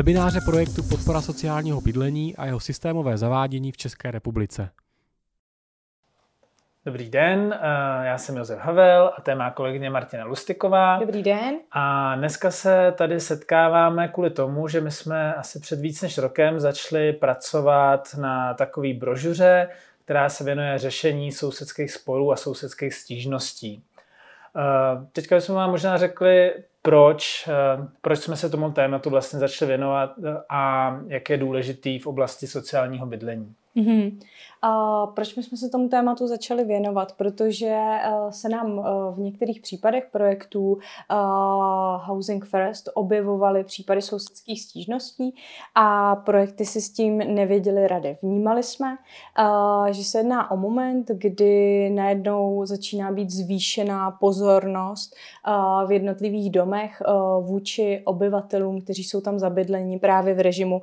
webináře projektu Podpora sociálního bydlení a jeho systémové zavádění v České republice. Dobrý den, eh, já jsem Josef Havel a to je má kolegyně Martina Lustiková. Dobrý den. A dneska se tady setkáváme kvůli tomu, že my jsme asi před víc než rokem začali pracovat na takové brožuře, která se věnuje řešení sousedských sporů a sousedských stížností. Eh, teďka bychom vám možná řekli, proč, eh, proč jsme se tomu tématu vlastně začali věnovat a jak je důležitý v oblasti sociálního bydlení. Mm-hmm. A proč my jsme se tomu tématu začali věnovat? Protože eh, se nám eh, v některých případech projektů eh, Housing First objevovaly případy sousedských stížností a projekty si s tím nevěděli rady. Vnímali jsme, že se jedná o moment, kdy najednou začíná být zvýšená pozornost v jednotlivých domech vůči obyvatelům, kteří jsou tam zabydlení právě v režimu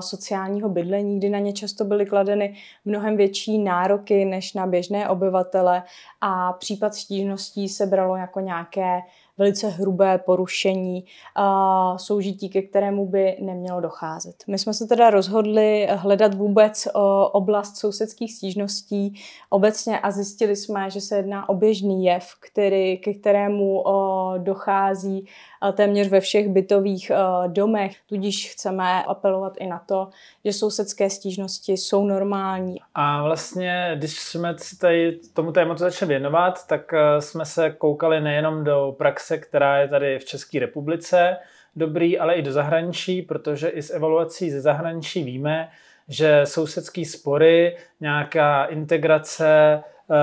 sociálního bydlení, kdy na ně často byly kladeny mnoho mnohem větší nároky než na běžné obyvatele a případ stížností se bralo jako nějaké velice hrubé porušení uh, soužití, ke kterému by nemělo docházet. My jsme se teda rozhodli hledat vůbec oblast sousedských stížností obecně a zjistili jsme, že se jedná o běžný jev, který, ke kterému dochází téměř ve všech bytových domech. Tudíž chceme apelovat i na to, že sousedské stížnosti jsou normální. A vlastně, když jsme tady tomu tématu začali věnovat, tak jsme se koukali nejenom do praxe praxe, která je tady v České republice dobrý, ale i do zahraničí, protože i z evaluací ze zahraničí víme, že sousedské spory, nějaká integrace eh,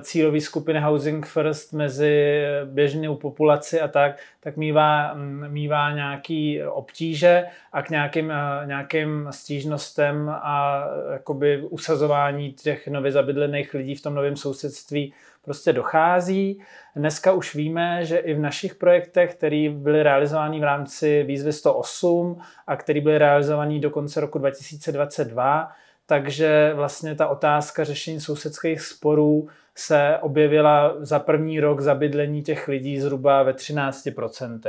cílové skupiny Housing First mezi běžnou populaci a tak, tak mývá, mývá nějaký obtíže a k nějakým, eh, nějakým stížnostem a jakoby usazování těch nově zabydlených lidí v tom novém sousedství prostě dochází. Dneska už víme, že i v našich projektech, které byly realizovány v rámci výzvy 108 a které byly realizovány do konce roku 2022, takže vlastně ta otázka řešení sousedských sporů se objevila za první rok zabydlení těch lidí zhruba ve 13%.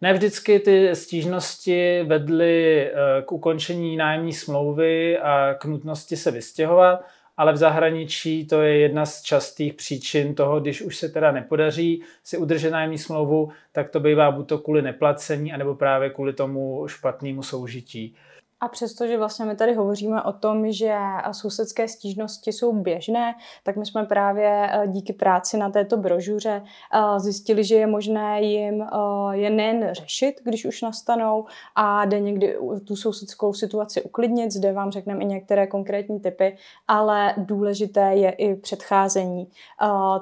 Ne vždycky ty stížnosti vedly eh, k ukončení nájemní smlouvy a k nutnosti se vystěhovat, ale v zahraničí to je jedna z častých příčin toho, když už se teda nepodaří si udržet nájemní smlouvu, tak to bývá buď to kvůli neplacení, anebo právě kvůli tomu špatnému soužití. A přestože vlastně my tady hovoříme o tom, že sousedské stížnosti jsou běžné, tak my jsme právě eh, díky práci na této brožuře eh, zjistili, že je možné jim eh, je nejen řešit, když už nastanou, a jde někdy tu sousedskou situaci uklidnit. Zde vám řekneme i některé konkrétní typy, ale důležité je i předcházení,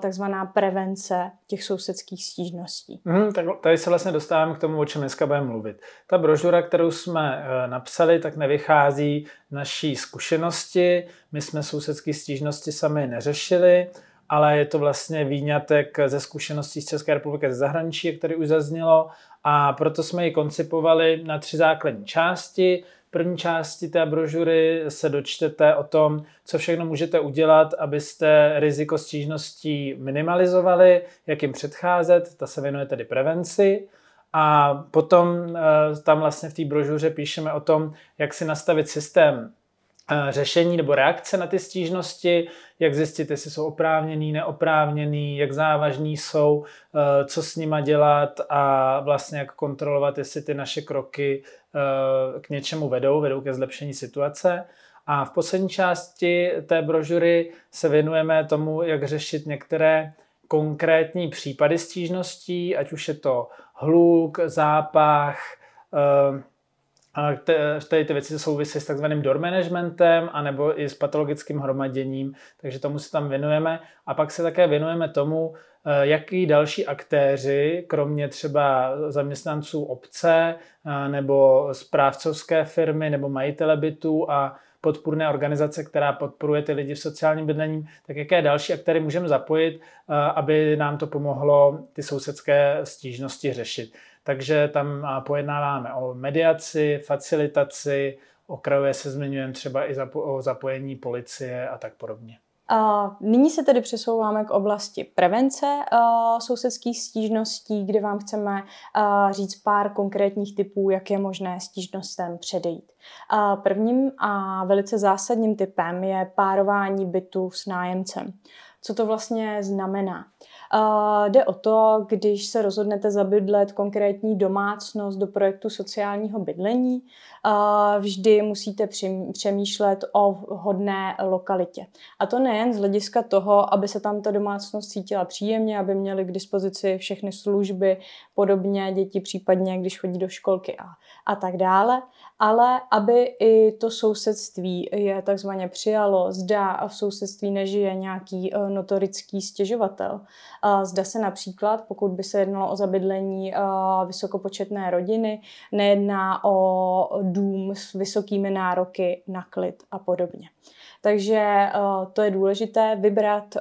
takzvaná prevence těch sousedských stížností. Hmm, tak tady se vlastně dostáváme k tomu, o čem dneska budeme mluvit. Ta brožura, kterou jsme napsali, tak nevychází naší zkušenosti. My jsme sousedské stížnosti sami neřešili, ale je to vlastně výňatek ze zkušeností z České republiky ze zahraničí, který už zaznělo a proto jsme ji koncipovali na tři základní části. V první části té brožury se dočtete o tom, co všechno můžete udělat, abyste riziko stížností minimalizovali, jak jim předcházet, ta se věnuje tedy prevenci. A potom eh, tam vlastně v té brožuře píšeme o tom, jak si nastavit systém eh, řešení nebo reakce na ty stížnosti, jak zjistit, jestli jsou oprávněný, neoprávněný, jak závažní jsou, eh, co s nima dělat a vlastně jak kontrolovat, jestli ty naše kroky k něčemu vedou, vedou ke zlepšení situace. A v poslední části té brožury se věnujeme tomu, jak řešit některé konkrétní případy stížností, ať už je to hluk, zápach, eh, tady ty věci souvisí s takzvaným door managementem anebo i s patologickým hromaděním, takže tomu se tam věnujeme. A pak se také věnujeme tomu, eh, jaký další aktéři, kromě třeba zaměstnanců obce eh, nebo správcovské firmy nebo majitele bytů a podpůrné organizace, která podporuje ty lidi v sociálním bydlení, tak jaké další aktéry můžeme zapojit, eh, aby nám to pomohlo ty sousedské stížnosti řešit. Takže tam eh, pojednáváme o mediaci, facilitaci, okrajově se zmiňujeme třeba i o zapojení policie a tak podobně. Nyní se tedy přesouváme k oblasti prevence sousedských stížností, kde vám chceme říct pár konkrétních typů, jak je možné stížnostem předejít. Prvním a velice zásadním typem je párování bytu s nájemcem. Co to vlastně znamená? Uh, jde o to, když se rozhodnete zabydlet konkrétní domácnost do projektu sociálního bydlení, vždy musíte přemýšlet o vhodné lokalitě. A to nejen z hlediska toho, aby se tam ta domácnost cítila příjemně, aby měli k dispozici všechny služby, podobně děti případně, když chodí do školky a, a tak dále, ale aby i to sousedství je takzvaně přijalo, zda v sousedství nežije nějaký uh, notorický stěžovatel. Zda se například, pokud by se jednalo o zabydlení vysokopočetné rodiny, nejedná o dům s vysokými nároky na klid a podobně. Takže to je důležité vybrat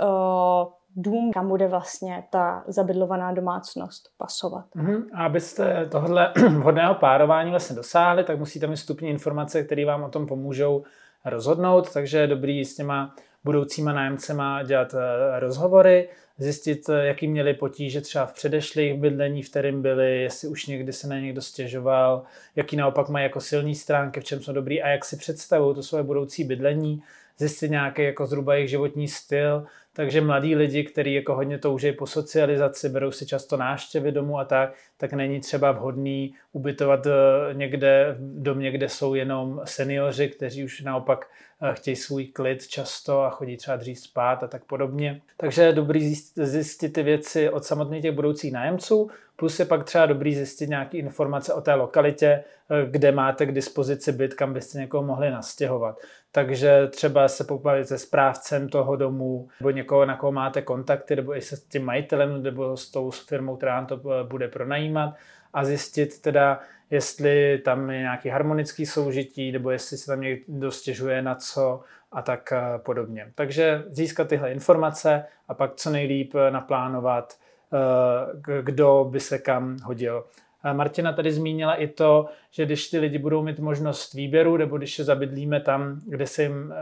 dům, kam bude vlastně ta zabydlovaná domácnost pasovat. Mm-hmm. A abyste tohle vhodného párování vlastně dosáhli, tak musíte mít stupně informace, které vám o tom pomůžou rozhodnout, takže je dobrý s těma budoucíma nájemcema dělat eh, rozhovory, zjistit, eh, jaký měli potíže třeba v předešlých bydlení, v kterým byli, jestli už někdy se na někdo stěžoval, jaký naopak mají jako silný stránky, v čem jsou dobrý a jak si představují to svoje budoucí bydlení, zjistit nějaký jako zhruba jejich životní styl, takže mladí lidi, kteří jako hodně touží po socializaci, berou si často náštěvy domů a tak, tak není třeba vhodný ubytovat eh, někde v domě, kde jsou jenom seniori, kteří už naopak eh, chtějí svůj klid často a chodí třeba dřív spát a tak podobně. Takže je dobrý zjistit ty věci od samotných těch budoucích nájemců, plus je pak třeba dobrý zjistit nějaké informace o té lokalitě, eh, kde máte k dispozici byt, kam byste někoho mohli nastěhovat. Takže třeba se pobavit se správcem toho domu, nebo někoho, na koho máte kontakty, nebo i se s tím majitelem, nebo s tou firmou, která vám to bude pronajímat a zjistit teda, jestli tam je nějaký harmonický soužití, nebo jestli se tam někdo stěžuje na co a tak eh, podobně. Takže získat tyhle informace a pak co nejlíp naplánovat, eh, kdo by se kam hodil. Martina tady zmínila i to, že když ty lidi budou mít možnost výběru, nebo když je zabydlíme tam, kde se jim eh,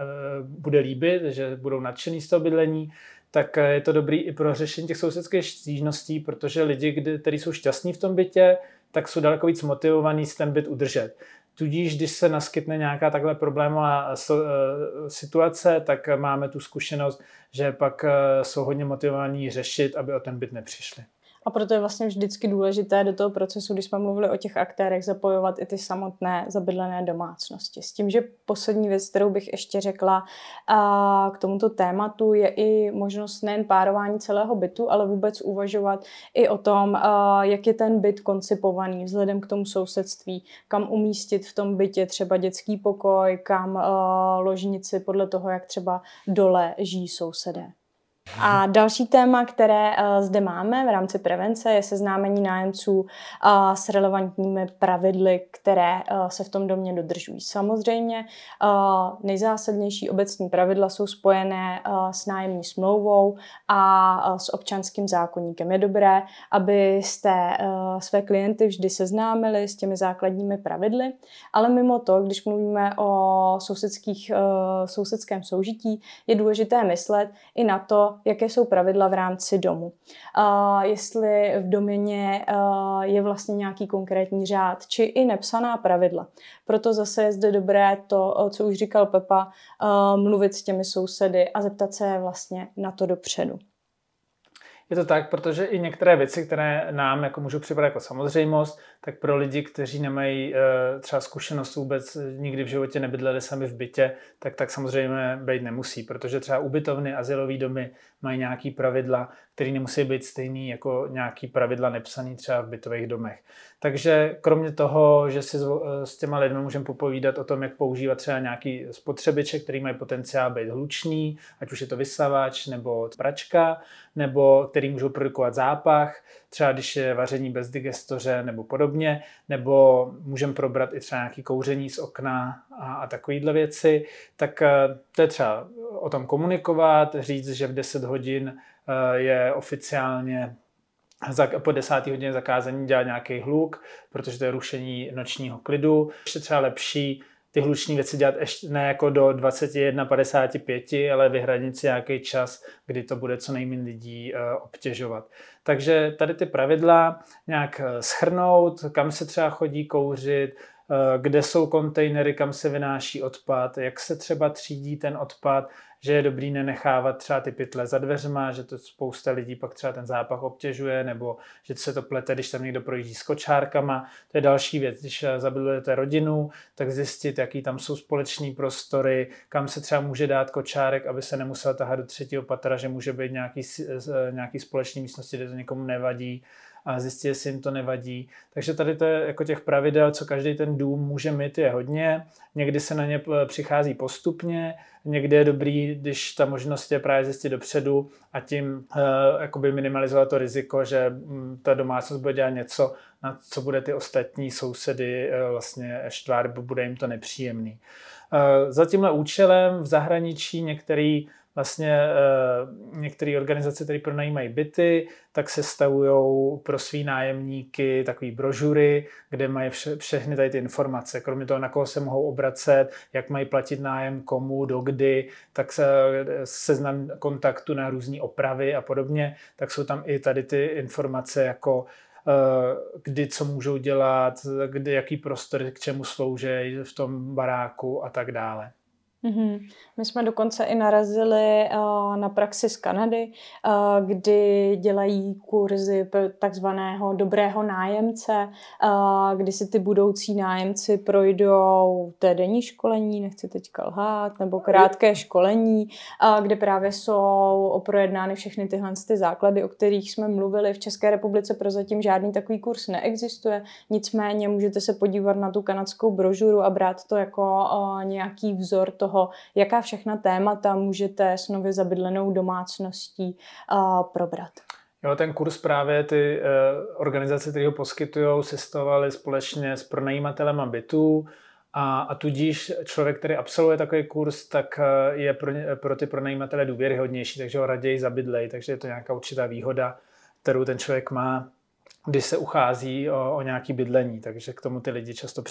bude líbit, že budou nadšený z toho bydlení, tak je to dobrý i pro řešení těch sousedských stížností, protože lidi, kteří jsou šťastní v tom bytě, tak jsou daleko víc motivovaní ten byt udržet. Tudíž, když se naskytne nějaká takhle problémová eh, situace, tak máme tu zkušenost, že pak eh, jsou hodně motivovaní řešit, aby o ten byt nepřišli. A proto je vlastně vždycky důležité do toho procesu, když jsme mluvili o těch aktérech, zapojovat i ty samotné zabydlené domácnosti. S tím, že poslední věc, kterou bych ještě řekla k tomuto tématu, je i možnost nejen párování celého bytu, ale vůbec uvažovat i o tom, jak je ten byt koncipovaný vzhledem k tomu sousedství, kam umístit v tom bytě třeba dětský pokoj, kam ložnici podle toho, jak třeba dole žijí sousedé. A další téma, které uh, zde máme v rámci prevence, je seznámení nájemců uh, s relevantními pravidly, které uh, se v tom domě dodržují. Samozřejmě nejzásadnější obecní pravidla jsou spojené s nájemní smlouvou a s občanským zákonníkem. Je dobré, abyste své klienty vždy seznámili s těmi základními pravidly, ale mimo to, když mluvíme o sousedských, sousedském soužití, je důležité myslet i na to, jaké jsou pravidla v rámci domu. Jestli v doměně je vlastně nějaký konkrétní řád, či i nepsaná pravidla. Proto zase je zde dobré to, co už říkal Pepa, mluvit s těmi sousedy a zeptat se vlastně na to dopředu. Je to tak, protože i některé věci, které nám jako můžou připadat jako samozřejmost, tak pro lidi, kteří nemají uh, třeba zkušenost vůbec, nikdy v životě nebydleli sami v bytě, tak tak samozřejmě být nemusí, protože třeba ubytovny, asilové domy mají nějaký pravidla, které nemusí být stejný jako nějaký pravidla nepsaný třeba v bytových domech. Takže kromě toho, že si eh, s těma lidmi můžeme popovídat o tom, jak používat třeba nějaký spotřebiče, který mají potenciál být hlučný, ať už je to vysavač nebo pračka, nebo který můžou produkovat zápach, třeba když je vaření bez digestoře nebo podobně, nebo můžeme probrat i třeba nějaký kouření z okna a, a takovéhle věci, tak eh, to je třeba o tom komunikovat, říct, že v 10 hodin je oficiálně po desátý hodině zakázání dělat nějaký hluk, protože to je rušení nočního klidu. Ještě třeba lepší ty hluční věci dělat ještě ne jako do 21.55, ale vyhradit si nějaký čas, kdy to bude co nejméně lidí eh, obtěžovat. Takže tady ty pravidla nějak eh, schrnout, kam se třeba chodí kouřit, eh, kde jsou kontejnery, kam se vynáší odpad, jak se třeba třídí ten odpad, že je dobrý nenechávat třeba ty pytle za dveřma, že to spousta lidí pak třeba ten zápach obtěžuje, nebo že se to plete, když tam někdo projíždí s kočárkama. To je další věc. Když eh, zabydlujete rodinu, tak zjistit, jaký tam jsou společní prostory, kam se třeba může dát kočárek, aby se nemusel tahat do třetího patra, že může být nějaký, eh, nějaký společný místnosti, kde to někomu nevadí a zjistit, jestli jim to nevadí. Takže tady to je jako těch pravidel, co každý ten dům může mít, je hodně. Někdy se na ně eh, přichází postupně, někdy je dobrý, když ta možnost je právě zjistit dopředu a tím jakoby minimalizovat to riziko, že um, ta domácnost bude dělat něco, na co bude ty ostatní sousedy uh, vlastně štvár, bude jim to nepříjemný. Uh, za tímhle účelem v zahraničí některý vlastně e, některé organizace, které pronajímají byty, tak se stavují pro svý nájemníky takové brožury, kde mají vše, všechny tady ty informace, kromě toho, na koho se mohou obracet, jak mají platit nájem, komu, dokdy, tak se seznam kontaktu na různé opravy a podobně, tak jsou tam i tady ty informace jako eh, kdy co můžou dělat, kdy, jaký prostor k čemu slouží v tom baráku a tak dále. Mm-hmm. My jsme dokonce i narazili uh, na praxi z Kanady, uh, kdy dělají kurzy takzvaného dobrého nájemce, uh, kdy si ty budoucí nájemci projdou té denní školení, nechci teď lhát, nebo krátké školení, uh, kde právě jsou oprojednány všechny tyhle ty základy, o kterých jsme mluvili. V České republice prozatím žádný takový kurz neexistuje, nicméně můžete se podívat na tu kanadskou brožuru a brát to jako uh, nějaký vzor toho, toho, jaká všechna témata můžete s nově zabydlenou domácností probrat. Jo, ten kurz právě ty uh, organizace, které ho poskytují, sestavovaly společně s pronajímatelem bytů a, a tudíž člověk, který absolvuje takový kurz, tak uh, je pro, pro ty pronajímatele důvěryhodnější, takže ho raději zabydlej, takže je to nějaká určitá výhoda, kterou ten člověk má, když se uchází o, o nějaký bydlení, takže k tomu ty lidi často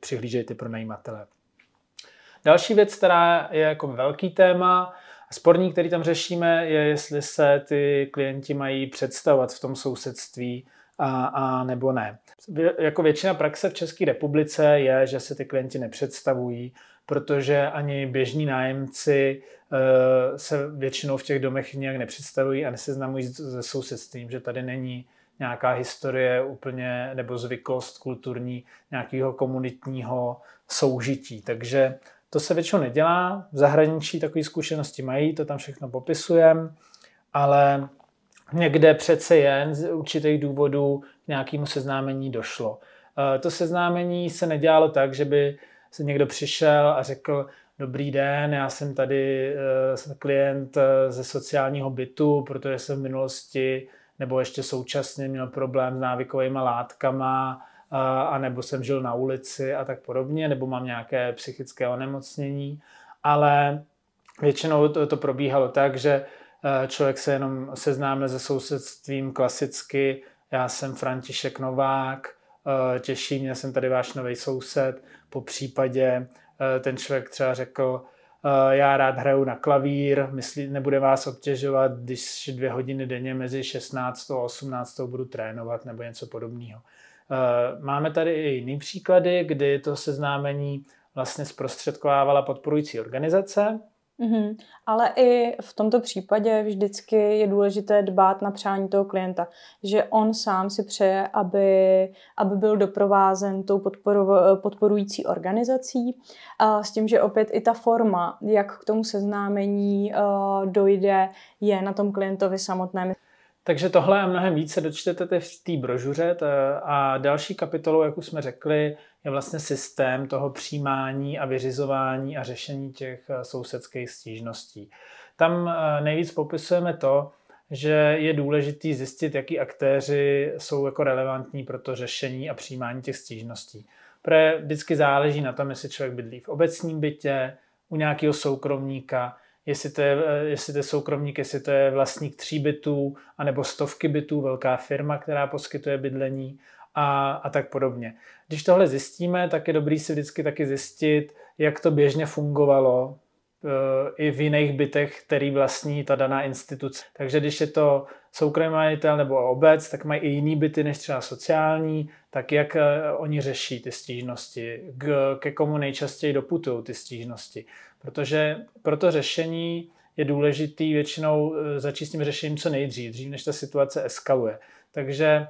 přihlížejí ty pronajímatele. Další věc, která je jako velký téma, sporní, který tam řešíme, je, jestli se ty klienti mají představovat v tom sousedství a, a nebo ne. Jako většina praxe v České republice je, že se ty klienti nepředstavují, protože ani běžní nájemci e, se většinou v těch domech nějak nepředstavují a neseznamují se sousedstvím, že tady není nějaká historie úplně nebo zvyklost kulturní nějakého komunitního soužití. Takže to se většinou nedělá, v zahraničí takové zkušenosti mají, to tam všechno popisujeme, ale někde přece jen z určitých důvodů k nějakému seznámení došlo. Eh, to seznámení se nedělalo tak, že by se někdo přišel a řekl, dobrý den, já jsem tady eh, klient eh, ze sociálního bytu, protože jsem v minulosti nebo ještě současně měl problém s návykovými látkama, a nebo jsem žil na ulici a tak podobně, nebo mám nějaké psychické onemocnění, ale většinou to, to probíhalo tak, že e, člověk se jenom seznámil se sousedstvím klasicky, já jsem František Novák, e, těší mě, jsem tady váš nový soused, po případě e, ten člověk třeba řekl, já rád hraju na klavír, myslí, nebude vás obtěžovat, když dvě hodiny denně mezi 16 a 18 budu trénovat nebo něco podobného. Eh, máme tady i jiný příklady, kdy to seznámení vlastně zprostředkovávala podporující organizace. Mm-hmm. Ale i v tomto případě vždycky je důležité dbát na přání toho klienta, že on sám si přeje, aby, aby byl doprovázen tou podporu, podporující organizací, a s tím, že opět i ta forma, jak k tomu seznámení uh, dojde, je na tom klientovi samotném. Takže tohle a mnohem více dočtete v té brožuře a další kapitolou, jak už jsme řekli, je vlastně systém toho přijímání a vyřizování a řešení těch eh, sousedských stížností. Tam eh, nejvíc popisujeme to, že je důležitý zjistit, jaký aktéři jsou jako relevantní pro to řešení a přijímání těch stížností. Protože vždycky záleží na tom, jestli člověk bydlí v obecním bytě, u nějakého soukromníka, jestli to, je, eh, jestli to je soukromník, jestli to je vlastník tří bytů, anebo stovky bytů, velká firma, která poskytuje bydlení a, a tak podobně. Když tohle zjistíme, tak je dobrý si vždycky taky zjistit, jak to běžně fungovalo Eh, i v jiných bytech, který vlastní ta daná instituce. Takže když je to soukromý majitel nebo obec, tak mají i jiný byty než třeba sociální, tak jak eh, oni řeší ty stížnosti, ke komu nejčastěji doputují ty stížnosti. Protože pro to řešení je důležitý většinou eh, začít s tím řešením co nejdřív, dřív než ta situace eskaluje. Takže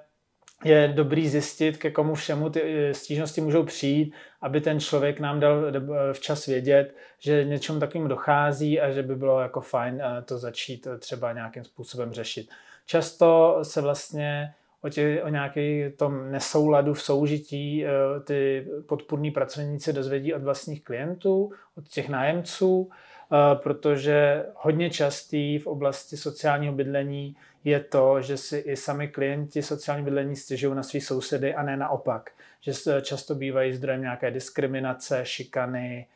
je dobrý zjistit, ke komu všemu ty eh, stížnosti můžou přijít, aby ten člověk nám dal včas vědět, že něčemu takovým dochází a že by bylo jako fajn to začít třeba nějakým způsobem řešit. Často se vlastně o, tě, o nějaký tom nesouladu v soužití ty podpůrní pracovníci dozvědí od vlastních klientů, od těch nájemců, protože hodně častý v oblasti sociálního bydlení je to, že si i sami klienti sociální bydlení stěžují na svý sousedy a ne naopak. Že často bývají zdrojem nějaké diskriminace, šikany,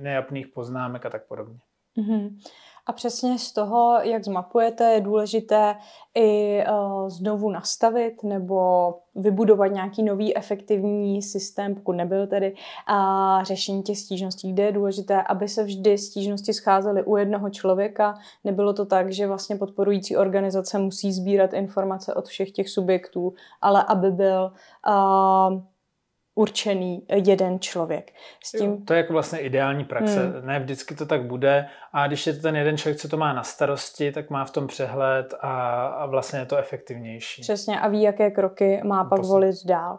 nejapných poznámek a tak podobně. Mm-hmm. A přesně z toho, jak zmapujete, je důležité i uh, znovu nastavit nebo vybudovat nějaký nový efektivní systém, pokud nebyl tedy, a řešení těch stížností, kde je důležité, aby se vždy stížnosti scházely u jednoho člověka. Nebylo to tak, že vlastně podporující organizace musí sbírat informace od všech těch subjektů, ale aby byl uh, určený jeden člověk. S tím... Jo, to je jako vlastně ideální praxe. Hmm. Ne vždycky to tak bude a když je to ten jeden člověk, co to má na starosti, tak má v tom přehled a, a vlastně je to efektivnější. Přesně a ví, jaké kroky má pak Posledný. volit dál.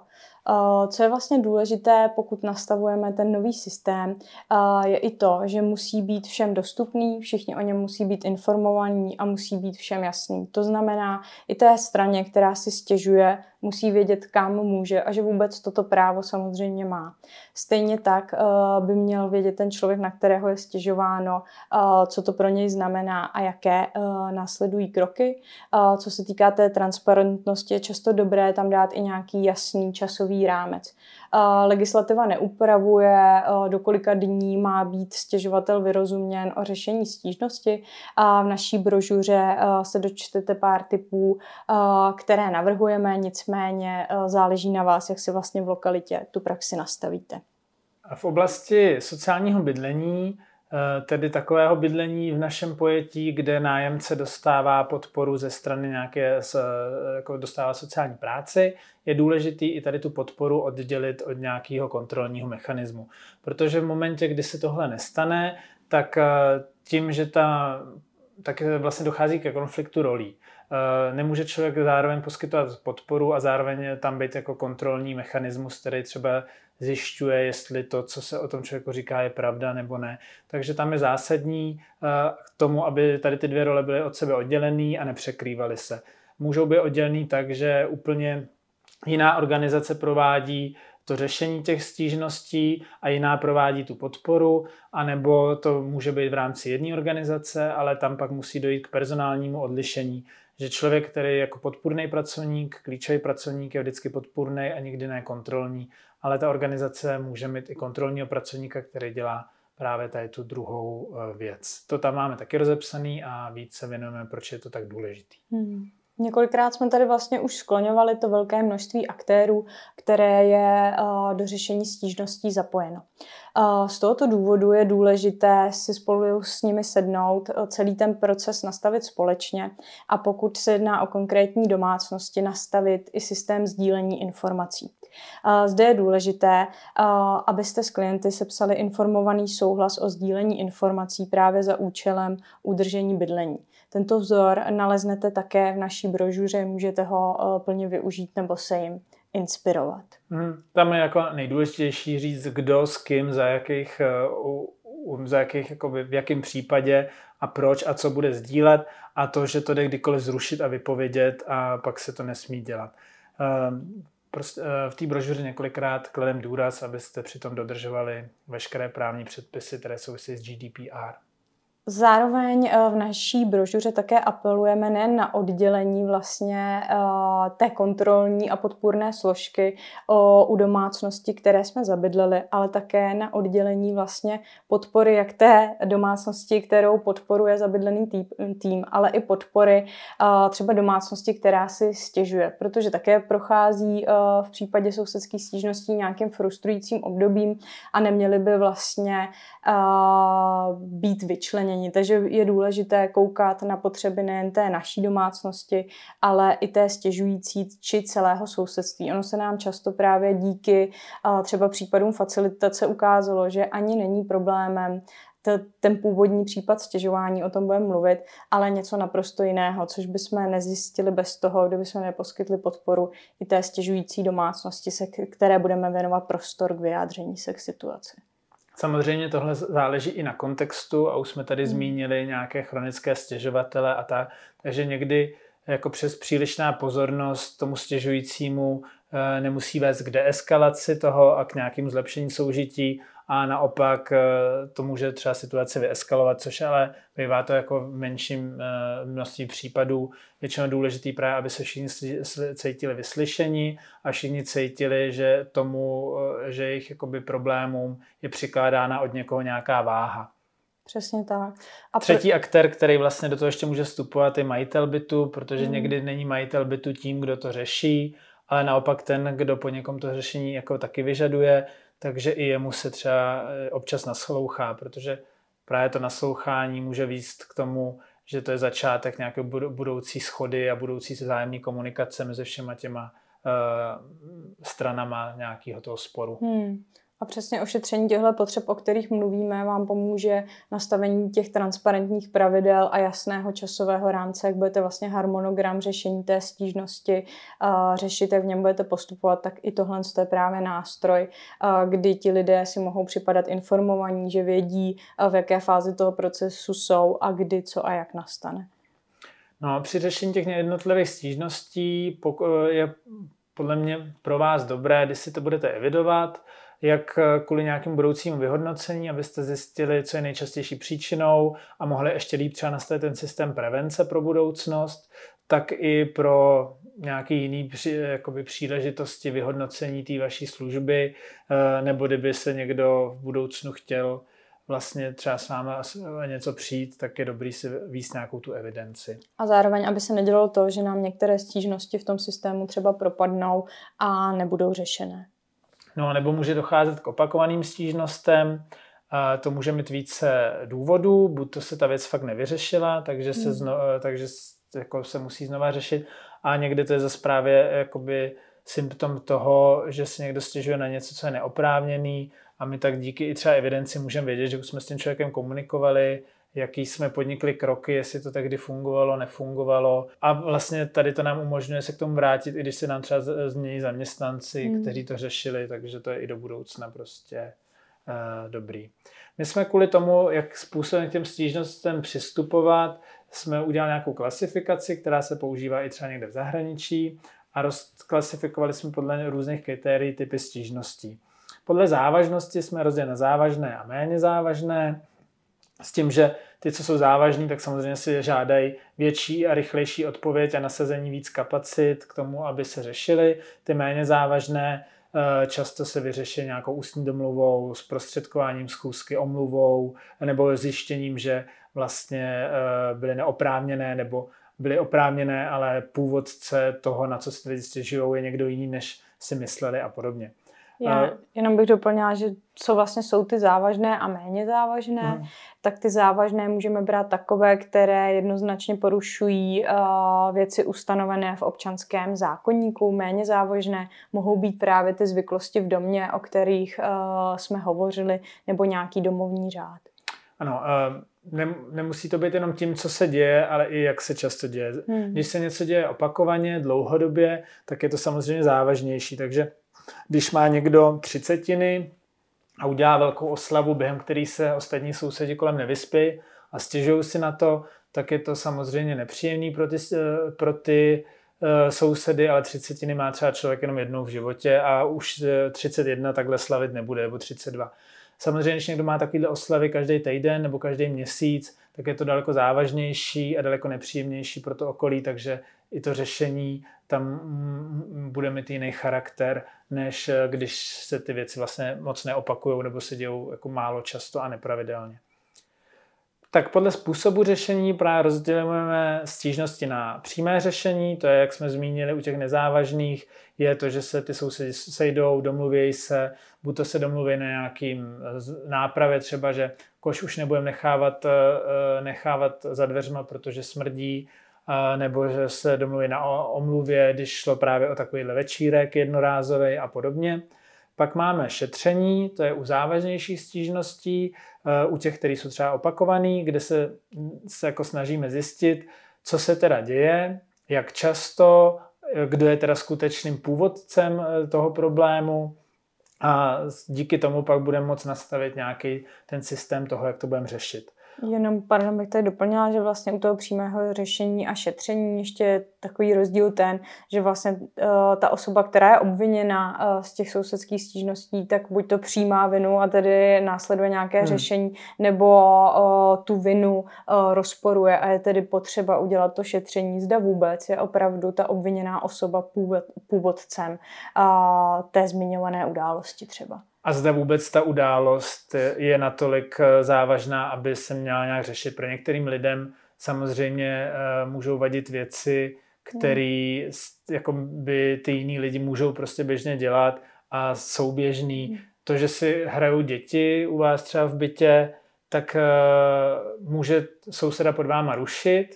Eh, co je vlastně důležité, pokud nastavujeme ten nový systém, eh, je i to, že musí být všem dostupný, všichni o něm musí být informovaní a musí být všem jasný. To znamená, i té straně, která si stěžuje, musí vědět, kam může a že vůbec toto právo samozřejmě má. Stejně tak uh, by měl vědět ten člověk, na kterého je stěžováno, uh, co to pro něj znamená a jaké uh, následují kroky. Co se týká té transparentnosti, je často dobré tam dát i nějaký jasný časový rámec. Legislativa neupravuje, do kolika dní má být stěžovatel vyrozuměn o řešení stížnosti. A v naší brožuře se dočtete pár typů, které navrhujeme, nicméně záleží na vás, jak si vlastně v lokalitě tu praxi nastavíte. A v oblasti sociálního bydlení Eh, tedy takového bydlení v našem pojetí, kde nájemce dostává podporu ze strany nějaké, jako dostává sociální práci, je důležitý i tady tu podporu oddělit od nějakého kontrolního mechanismu. Protože v momentě, kdy se tohle nestane, tak eh, tím, že ta, tak vlastně dochází ke konfliktu rolí. Eh, nemůže člověk zároveň poskytovat podporu a zároveň tam být jako kontrolní mechanismus, který třeba zjišťuje, jestli to, co se o tom člověku říká, je pravda nebo ne. Takže tam je zásadní eh, k tomu, aby tady ty dvě role byly od sebe oddělené a nepřekrývaly se. Můžou být oddělený tak, že úplně jiná organizace provádí to řešení těch stížností a jiná provádí tu podporu, anebo to může být v rámci jedné organizace, ale tam pak musí dojít k personálnímu odlišení, že člověk, který je jako podpůrný pracovník, klíčový pracovník je vždycky podpůrný a nikdy ne kontrolní, ale ta organizace může mít i kontrolního pracovníka, který dělá právě tady tu druhou eh, věc. To tam máme taky rozepsaný a víc se věnujeme, proč je to tak důležitý. Hmm. Několikrát jsme tady vlastně už skloňovali to velké množství aktérů, které je uh, do řešení stížností zapojeno. Uh, z tohoto důvodu je důležité si spolu s nimi sednout, uh, celý ten proces nastavit společně a pokud se jedná o konkrétní domácnosti, nastavit i systém sdílení informací. Zde je důležité, abyste s klienty sepsali informovaný souhlas o sdílení informací právě za účelem udržení bydlení. Tento vzor naleznete také v naší brožuře, můžete ho eh, plně využít nebo se jim inspirovat. Hmm, tam je jako nejdůležitější říct, kdo s kým, za jakých, eh, za jakých jakoby, v jakém případě a proč a co bude sdílet a to, že to jde kdykoliv zrušit a vypovědět a pak se to nesmí dělat. Prostě v té brožuře několikrát kladem důraz, abyste přitom dodržovali veškeré právní předpisy, které souvisí s GDPR. Zároveň eh, v naší brožuře také apelujeme nejen na oddělení vlastně té kontrolní a podpůrné složky u domácnosti, které jsme zabydleli, ale také na oddělení vlastně podpory jak té domácnosti, kterou podporuje zabydlený tým, ale i podpory a, třeba domácnosti, která si stěžuje, protože také prochází v případě sousedských stížností nějakým frustrujícím obdobím a neměli by vlastně být vyčleněni. Takže je důležité koukat na potřeby nejen té naší domácnosti, ale i té stěžující či celého sousedství. Ono se nám často právě díky třeba případům facilitace ukázalo, že ani není problémem ten původní případ stěžování, o tom budeme mluvit, ale něco naprosto jiného, což bychom nezjistili bez toho, kdyby jsme neposkytli podporu i té stěžující domácnosti, se, které budeme věnovat prostor k vyjádření se k situaci. Samozřejmě tohle záleží i na kontextu a už jsme tady hmm. zmínili nějaké chronické stěžovatele a tak, takže někdy jako přes přílišná pozornost tomu stěžujícímu eh, nemusí vést k deeskalaci toho a k nějakým zlepšení soužití a naopak eh, to může třeba situace vyeskalovat, což ale bývá to jako v menším eh, množství případů. Většinou důležitý právě, aby se všichni cítili vyslyšení a všichni cítili, že tomu, eh, že jejich jakoby problémům je přikládána od někoho nějaká váha. Přesně tak. A Třetí pro... aktér, který vlastně do toho ještě může vstupovat, je majitel bytu, protože hmm. někdy není majitel bytu tím, kdo to řeší, ale naopak ten, kdo po někom to řešení jako taky vyžaduje, takže i jemu se třeba eh, občas naslouchá, protože právě to naslouchání může výst k tomu, že to je začátek nějaké budoucí schody a budoucí zájemní komunikace mezi všema těma uh, stranama nějakého toho sporu. Hmm. A přesně ošetření těchto potřeb, o kterých mluvíme, vám pomůže nastavení těch transparentních pravidel a jasného časového rámce, jak budete vlastně harmonogram řešení té stížnosti uh, řešit, jak v něm budete postupovat, tak i tohle je právě nástroj, uh, kdy ti lidé si mohou připadat informovaní, že vědí, uh, v jaké fázi toho procesu jsou a kdy, co a jak nastane. No, při řešení těch jednotlivých stížností je podle mě pro vás dobré, když si to budete evidovat, jak eh, kvůli nějakým budoucímu vyhodnocení, abyste zjistili, co je nejčastější příčinou a mohli ještě líp třeba nastavit ten systém prevence pro budoucnost, tak i pro nějaký jiný jakoby, příležitosti vyhodnocení té vaší služby, eh, nebo kdyby se někdo v budoucnu chtěl vlastně třeba s vámi něco přijít, tak je dobrý si víc nějakou tu evidenci. A zároveň, aby se nedělalo to, že nám některé stížnosti v tom systému třeba propadnou a nebudou řešené. No, nebo může docházet k opakovaným stížnostem, a to může mít více důvodů, buď to se ta věc fakt nevyřešila, takže se, hmm. zno, takže jako se musí znova řešit, a někdy to je zase právě jakoby symptom toho, že si někdo stěžuje na něco, co je neoprávněný. A my tak díky i třeba evidenci můžeme vědět, že už jsme s tím člověkem komunikovali, jaký jsme podnikli kroky, jestli to tehdy fungovalo, nefungovalo. A vlastně tady to nám umožňuje se k tomu vrátit, i když se nám třeba změní zaměstnanci, hmm. kteří to řešili, takže to je i do budoucna prostě uh, dobrý. My jsme kvůli tomu, jak způsobem k těm stížnostem přistupovat, jsme udělali nějakou klasifikaci, která se používá i třeba někde v zahraničí a rozklasifikovali jsme podle různých kritérií typy stížností. Podle závažnosti jsme rozdělili na závažné a méně závažné. S tím, že ty, co jsou závažní, tak samozřejmě si žádají větší a rychlejší odpověď a nasazení víc kapacit k tomu, aby se řešily. Ty méně závažné eh, často se vyřeší nějakou ústní domluvou, s prostředkováním schůzky, omluvou nebo zjištěním, že vlastně eh, byly neoprávněné nebo byly oprávněné, ale původce toho, na co si lidi stěžují, je někdo jiný, než si mysleli a podobně. Já jenom bych doplnila, že co vlastně jsou ty závažné a méně závažné, hmm. tak ty závažné můžeme brát takové, které jednoznačně porušují uh, věci ustanovené v občanském zákonníku. Méně závažné mohou být právě ty zvyklosti v domě, o kterých uh, jsme hovořili, nebo nějaký domovní řád. Ano, uh, nemusí to být jenom tím, co se děje, ale i jak se často děje. Hmm. Když se něco děje opakovaně, dlouhodobě, tak je to samozřejmě závažnější. Takže když má někdo třicetiny a udělá velkou oslavu, během který se ostatní sousedi kolem nevyspí a stěžují si na to, tak je to samozřejmě nepříjemný pro ty, eh, pro ty uh, sousedy, ale třicetiny má třeba člověk jenom jednou v životě a už 31 takhle slavit nebude, nebo 32. Samozřejmě, když někdo má takovýhle oslavy každý týden nebo každý měsíc, tak je to daleko závažnější a daleko nepříjemnější pro to okolí, takže i to řešení tam bude mít jiný charakter, než když se ty věci vlastně moc neopakují nebo se dějou jako málo často a nepravidelně. Tak podle způsobu řešení právě rozdělujeme stížnosti na přímé řešení, to je, jak jsme zmínili u těch nezávažných, je to, že se ty sousedi sejdou, domluví se, buď to se domluví na nějakým nápravě, třeba, že koš už nebudeme nechávat, eh, nechávat za dveřma, protože smrdí, nebo že se domluví na omluvě, když šlo právě o takovýhle večírek jednorázový a podobně. Pak máme šetření, to je u závažnějších stížností, eh, u těch, které jsou třeba opakovaný, kde se, se jako snažíme zjistit, co se teda děje, jak často, eh, kdo je teda skutečným původcem eh, toho problému a díky tomu pak budeme moct nastavit nějaký ten systém toho, jak to budeme řešit. Jenom, pardon, bych tady doplnila, že vlastně u toho přímého řešení a šetření ještě takový rozdíl ten, že vlastně uh, ta osoba, která je obviněna uh, z těch sousedských stížností, tak buď to přijímá vinu a tedy následuje nějaké hmm. řešení, nebo uh, tu vinu uh, rozporuje a je tedy potřeba udělat to šetření. Zda vůbec je opravdu ta obviněná osoba původ, původcem uh, té zmiňované události třeba. A zda vůbec ta událost je natolik eh, závažná, aby se měla nějak řešit. Pro některým lidem samozřejmě eh, můžou vadit věci, které jako by ty jiní lidi můžou prostě běžně dělat a jsou běžný. Hmm. To, že si hrajou děti u vás třeba v bytě, tak uh, může souseda pod váma rušit,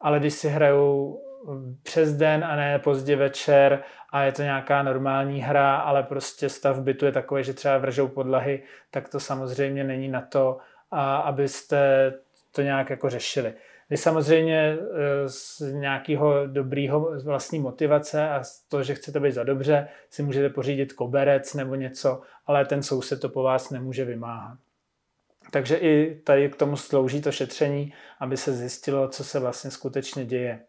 ale když si hrajou přes den a ne pozdě večer a je to nějaká normální hra, ale prostě stav bytu je takový, že třeba vržou podlahy, tak to samozřejmě není na to, abyste to nějak jako řešili. Vy samozřejmě e, z nějakého dobrýho vlastní motivace a z toho, že chcete být za dobře, si můžete pořídit koberec nebo něco, ale ten soused to po vás nemůže vymáhat. Takže i tady k tomu slouží to šetření, aby se zjistilo, co se vlastně skutečně děje.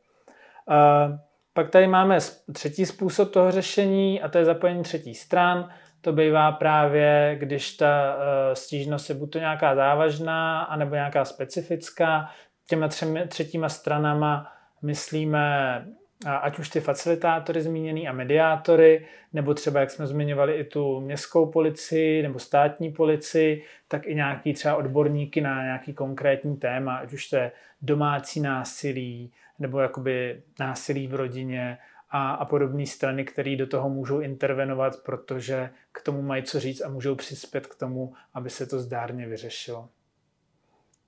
Pak tady máme třetí způsob toho řešení a to je zapojení třetí stran. To bývá právě, když ta e, stížnost je buď to nějaká závažná, anebo nějaká specifická. Těma třemi, třetíma stranama myslíme ať už ty facilitátory zmíněný a mediátory, nebo třeba, jak jsme zmiňovali, i tu městskou policii nebo státní policii, tak i nějaký třeba odborníky na nějaký konkrétní téma, ať už to je domácí násilí, nebo jakoby násilí v rodině a, a podobné strany, které do toho můžou intervenovat, protože k tomu mají co říct a můžou přispět k tomu, aby se to zdárně vyřešilo.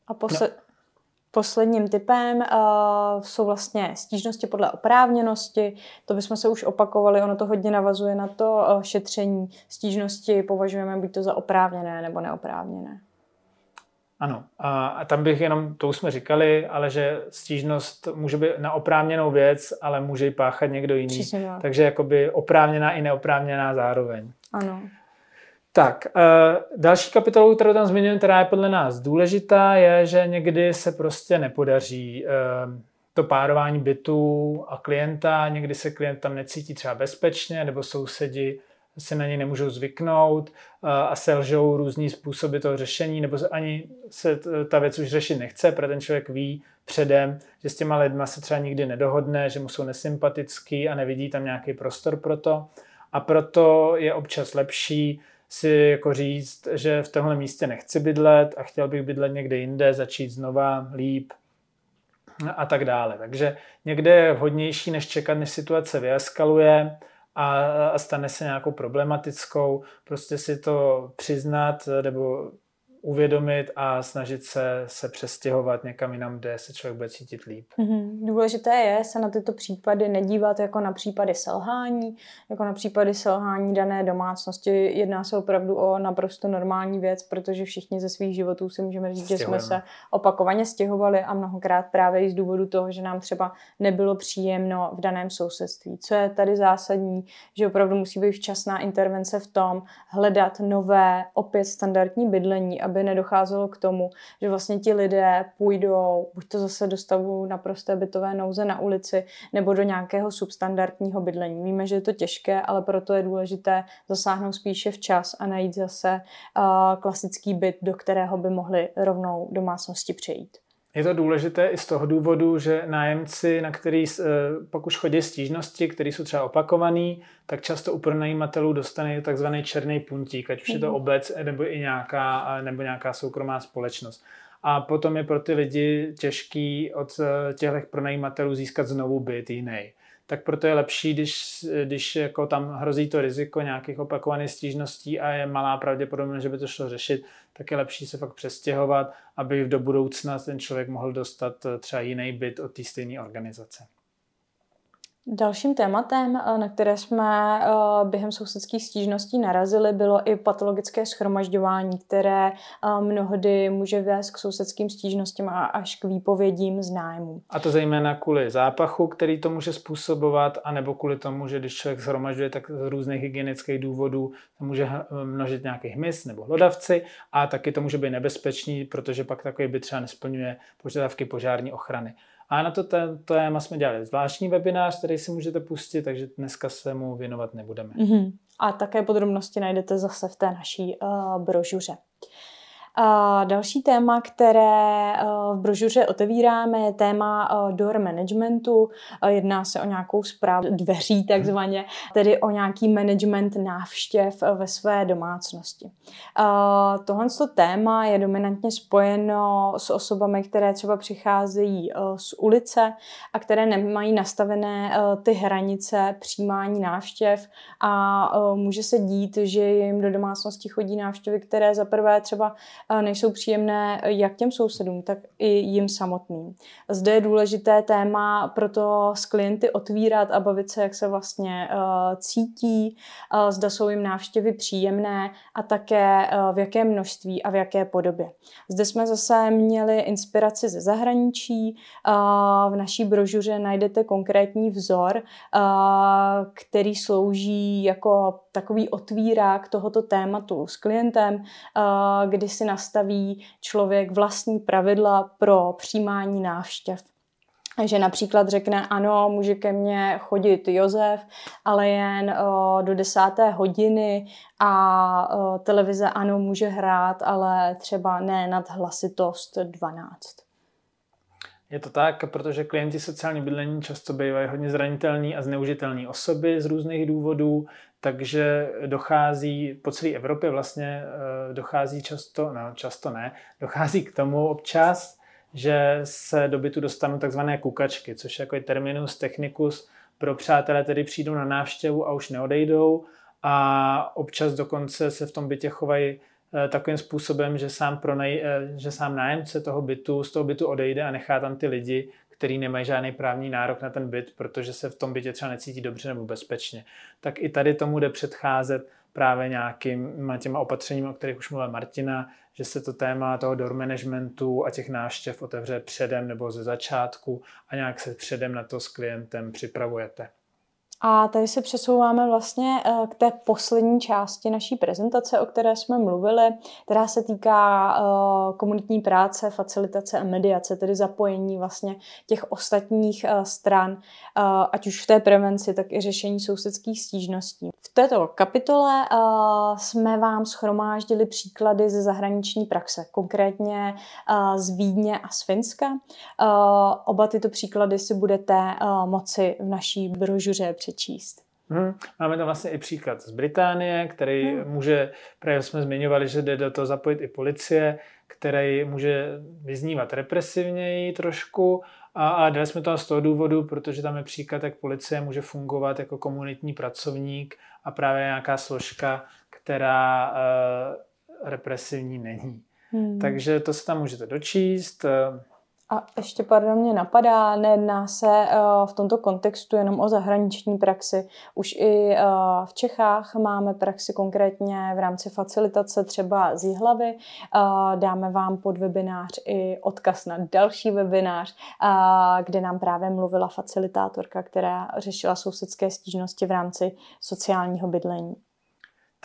A posled... no. posledním typem uh, jsou vlastně stížnosti podle oprávněnosti. To bychom se už opakovali, ono to hodně navazuje na to uh, šetření. Stížnosti považujeme buď to za oprávněné nebo neoprávněné. Ano, a, tam bych jenom, to už jsme říkali, ale že stížnost může být na oprávněnou věc, ale může ji páchat někdo jiný. Přesně, Takže jakoby oprávněná i neoprávněná zároveň. Ano. Tak, uh, další kapitolou, kterou tam zmiňujeme, která je podle nás důležitá, je, že někdy se prostě nepodaří uh, to párování bytů a klienta, někdy se klient tam necítí třeba bezpečně, nebo sousedi si na něj nemůžou zvyknout a selžou různý způsoby toho řešení, nebo ani se ta věc už řešit nechce, protože ten člověk ví předem, že s těma lidma se třeba nikdy nedohodne, že mu jsou nesympatický a nevidí tam nějaký prostor pro to. A proto je občas lepší si jako říct, že v tomhle místě nechci bydlet a chtěl bych bydlet někde jinde, začít znova, líp a tak dále. Takže někde je vhodnější, než čekat, než situace vyeskaluje, a, a stane se nějakou problematickou, prostě si to přiznat nebo uvědomit a snažit se, se přestěhovat někam jinam, kde se člověk bude cítit líp. Mm-hmm. Důležité je se na tyto případy nedívat jako na případy selhání, jako na případy selhání dané domácnosti. Jedná se opravdu o naprosto normální věc, protože všichni ze svých životů si můžeme říct, že jsme se opakovaně stěhovali a mnohokrát právě i z důvodu toho, že nám třeba nebylo příjemno v daném sousedství. Co je tady zásadní, že opravdu musí být včasná intervence v tom, hledat nové, opět standardní bydlení, aby aby nedocházelo k tomu, že vlastně ti lidé půjdou buď to zase do stavu naprosté bytové nouze na ulici, nebo do nějakého substandardního bydlení. Víme, že je to těžké, ale proto je důležité zasáhnout spíše včas a najít zase uh, klasický byt, do kterého by mohli rovnou domácnosti přejít. Je to důležité i z toho důvodu, že nájemci, na který eh, pak už chodí stížnosti, které jsou třeba opakované, tak často u pronajímatelů dostane takzvaný černý puntík, ať už je to mhm. obec nebo i nějaká, nebo nějaká soukromá společnost. A potom je pro ty lidi těžký od eh, těchto pronajímatelů získat znovu byt jiný tak proto je lepší, když, když jako tam hrozí to riziko nějakých opakovaných stížností a je malá pravděpodobnost, že by to šlo řešit, tak je lepší se fakt přestěhovat, aby do budoucna ten člověk mohl dostat třeba jiný byt od té stejné organizace. Dalším tématem, eh, na které jsme eh, během sousedských stížností narazili, bylo i patologické schromažďování, které eh, mnohdy může vést k sousedským stížnostem a až k výpovědím z nájmu. A to zejména kvůli zápachu, který to může způsobovat, anebo kvůli tomu, že když člověk schromažďuje, tak z různých hygienických důvodů může množit nějaký hmyz nebo hlodavci a taky to může být nebezpečný, protože pak takový by třeba nesplňuje požadavky požární ochrany. A na to téma jsme dělali zvláštní webinář, který si můžete pustit, takže dneska se mu věnovat nebudeme. Mm-hmm. A také podrobnosti najdete zase v té naší uh, brožuře. A další téma, které eh, v brožuře otevíráme, je téma eh, door managementu. Eh, jedná se o nějakou zprávu dveří takzvaně, tedy o nějaký management návštěv ve své domácnosti. Tohle téma je dominantně spojeno s osobami, které třeba přicházejí z ulice a které nemají nastavené ty hranice přijímání návštěv a může se dít, že jim do domácnosti chodí návštěvy, které za prvé třeba nejsou příjemné jak těm sousedům, tak i jim samotným. Zde je důležité téma proto s klienty otvírat a bavit se, jak se vlastně uh, cítí, uh, zda jsou jim návštěvy příjemné a také v jaké množství a v jaké podobě. Zde jsme zase měli inspiraci ze zahraničí. V naší brožuře najdete konkrétní vzor, který slouží jako takový otvírák tohoto tématu s klientem, kdy si nastaví člověk vlastní pravidla pro přijímání návštěv. Že například řekne, ano, může ke mně chodit Josef, ale jen o, do desáté hodiny a o, televize ano, může hrát, ale třeba ne nad hlasitost 12. Je to tak, protože klienti sociální bydlení často bývají hodně zranitelní a zneužitelní osoby z různých důvodů, takže dochází po celé Evropě vlastně eh, dochází často, no často ne, dochází k tomu občas, že se do bytu dostanou takzvané kukačky, což je jako terminus technicus. Pro přátelé, tedy přijdou na návštěvu a už neodejdou. A občas dokonce se v tom bytě chovají eh, takovým způsobem, že sám, pronej, eh, že sám nájemce toho bytu z toho bytu odejde a nechá tam ty lidi, který nemají žádný právní nárok na ten byt, protože se v tom bytě třeba necítí dobře nebo bezpečně. Tak i tady tomu jde předcházet právě nějakým těma opatřeními, o kterých už mluvila Martina, že se to téma toho door managementu a těch návštěv otevře předem nebo ze začátku a nějak se předem na to s klientem připravujete. A tady se přesouváme vlastně eh, k té poslední části naší prezentace, o které jsme mluvili, která se týká eh, komunitní práce, facilitace a mediace, tedy zapojení vlastně těch ostatních eh, stran, ať už v té prevenci, tak i řešení sousedských stížností. V této kapitole jsme vám schromáždili příklady ze zahraniční praxe, konkrétně z Vídně a z Finska. Oba tyto příklady si budete moci v naší brožuře přečíst. Hmm. Máme tam vlastně i příklad z Británie, který hmm. může, právě jsme zmiňovali, že jde do toho zapojit i policie, který může vyznívat represivněji trošku a, a dali jsme to z toho důvodu, protože tam je příklad, jak policie může fungovat jako komunitní pracovník a právě nějaká složka, která uh, represivní není. Hmm. Takže to se tam můžete dočíst. A ještě, pardon, mě napadá, nejedná se uh, v tomto kontextu jenom o zahraniční praxi. Už i uh, v Čechách máme praxi konkrétně v rámci facilitace třeba z Jihlavy. Uh, dáme vám pod webinář i odkaz na další webinář, kde nám právě mluvila facilitátorka, která řešila sousedské stížnosti v rámci sociálního bydlení.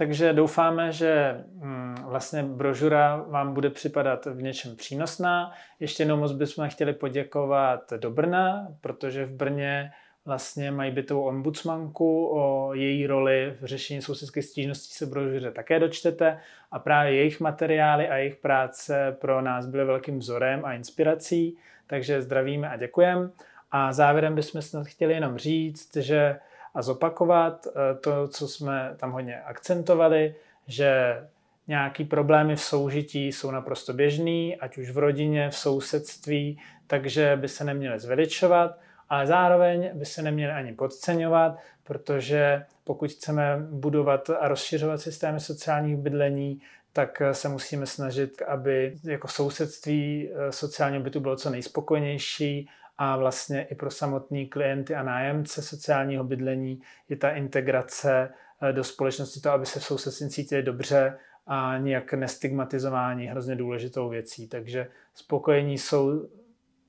Takže doufáme, že mm, vlastně brožura vám bude připadat v něčem přínosná. Ještě jednou moc bychom chtěli poděkovat do Brna, protože v Brně vlastně mají bytovou ombudsmanku, o její roli v řešení sousedských stížností se brožuře také dočtete a právě jejich materiály a jejich práce pro nás byly velkým vzorem a inspirací, takže zdravíme a děkujeme. A závěrem bychom snad chtěli jenom říct, že a zopakovat eh, to, co jsme tam hodně akcentovali, že nějaký problémy v soužití jsou naprosto běžný, ať už v rodině, v sousedství, takže by se neměly zveličovat, ale zároveň by se neměly ani podceňovat, protože pokud chceme budovat a rozšiřovat systémy sociálních bydlení, tak se musíme snažit, aby jako sousedství eh, sociálního bytu bylo co nejspokojnější a vlastně i pro samotní klienty a nájemce sociálního bydlení je ta integrace eh, do společnosti to, aby se v sousedství cítili dobře a nijak nestigmatizování hrozně důležitou věcí. Takže spokojení jsou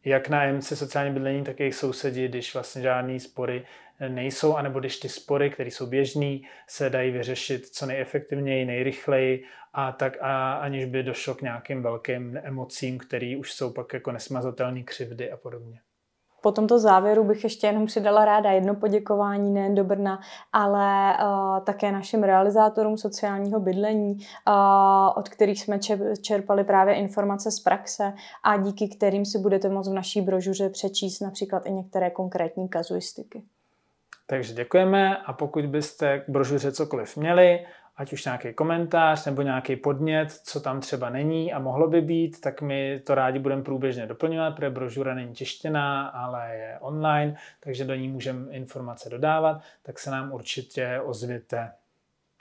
jak nájemci sociální bydlení, tak jejich sousedi, když vlastně žádný spory nejsou, anebo když ty spory, které jsou běžné, se dají vyřešit co nejefektivněji, nejrychleji a tak a aniž by došlo k nějakým velkým emocím, které už jsou pak jako nesmazatelné křivdy a podobně. Po tomto závěru bych ještě jenom přidala ráda jedno poděkování nejen do Brna, ale uh, také našim realizátorům sociálního bydlení, uh, od kterých jsme čerpali právě informace z praxe a díky kterým si budete moct v naší brožuře přečíst například i některé konkrétní kazuistiky. Takže děkujeme a pokud byste k brožuře cokoliv měli, ať už nějaký komentář nebo nějaký podnět, co tam třeba není a mohlo by být, tak my to rádi budeme průběžně doplňovat, protože brožura není češtěná, ale je online, takže do ní můžeme informace dodávat, tak se nám určitě ozvěte.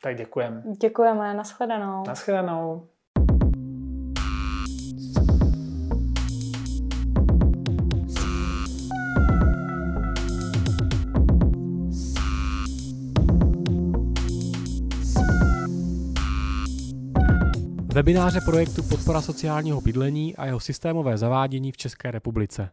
Tak děkujeme. Děkujeme, nashledanou. Nashledanou. Webináře projektu Podpora sociálního bydlení a jeho systémové zavádění v České republice.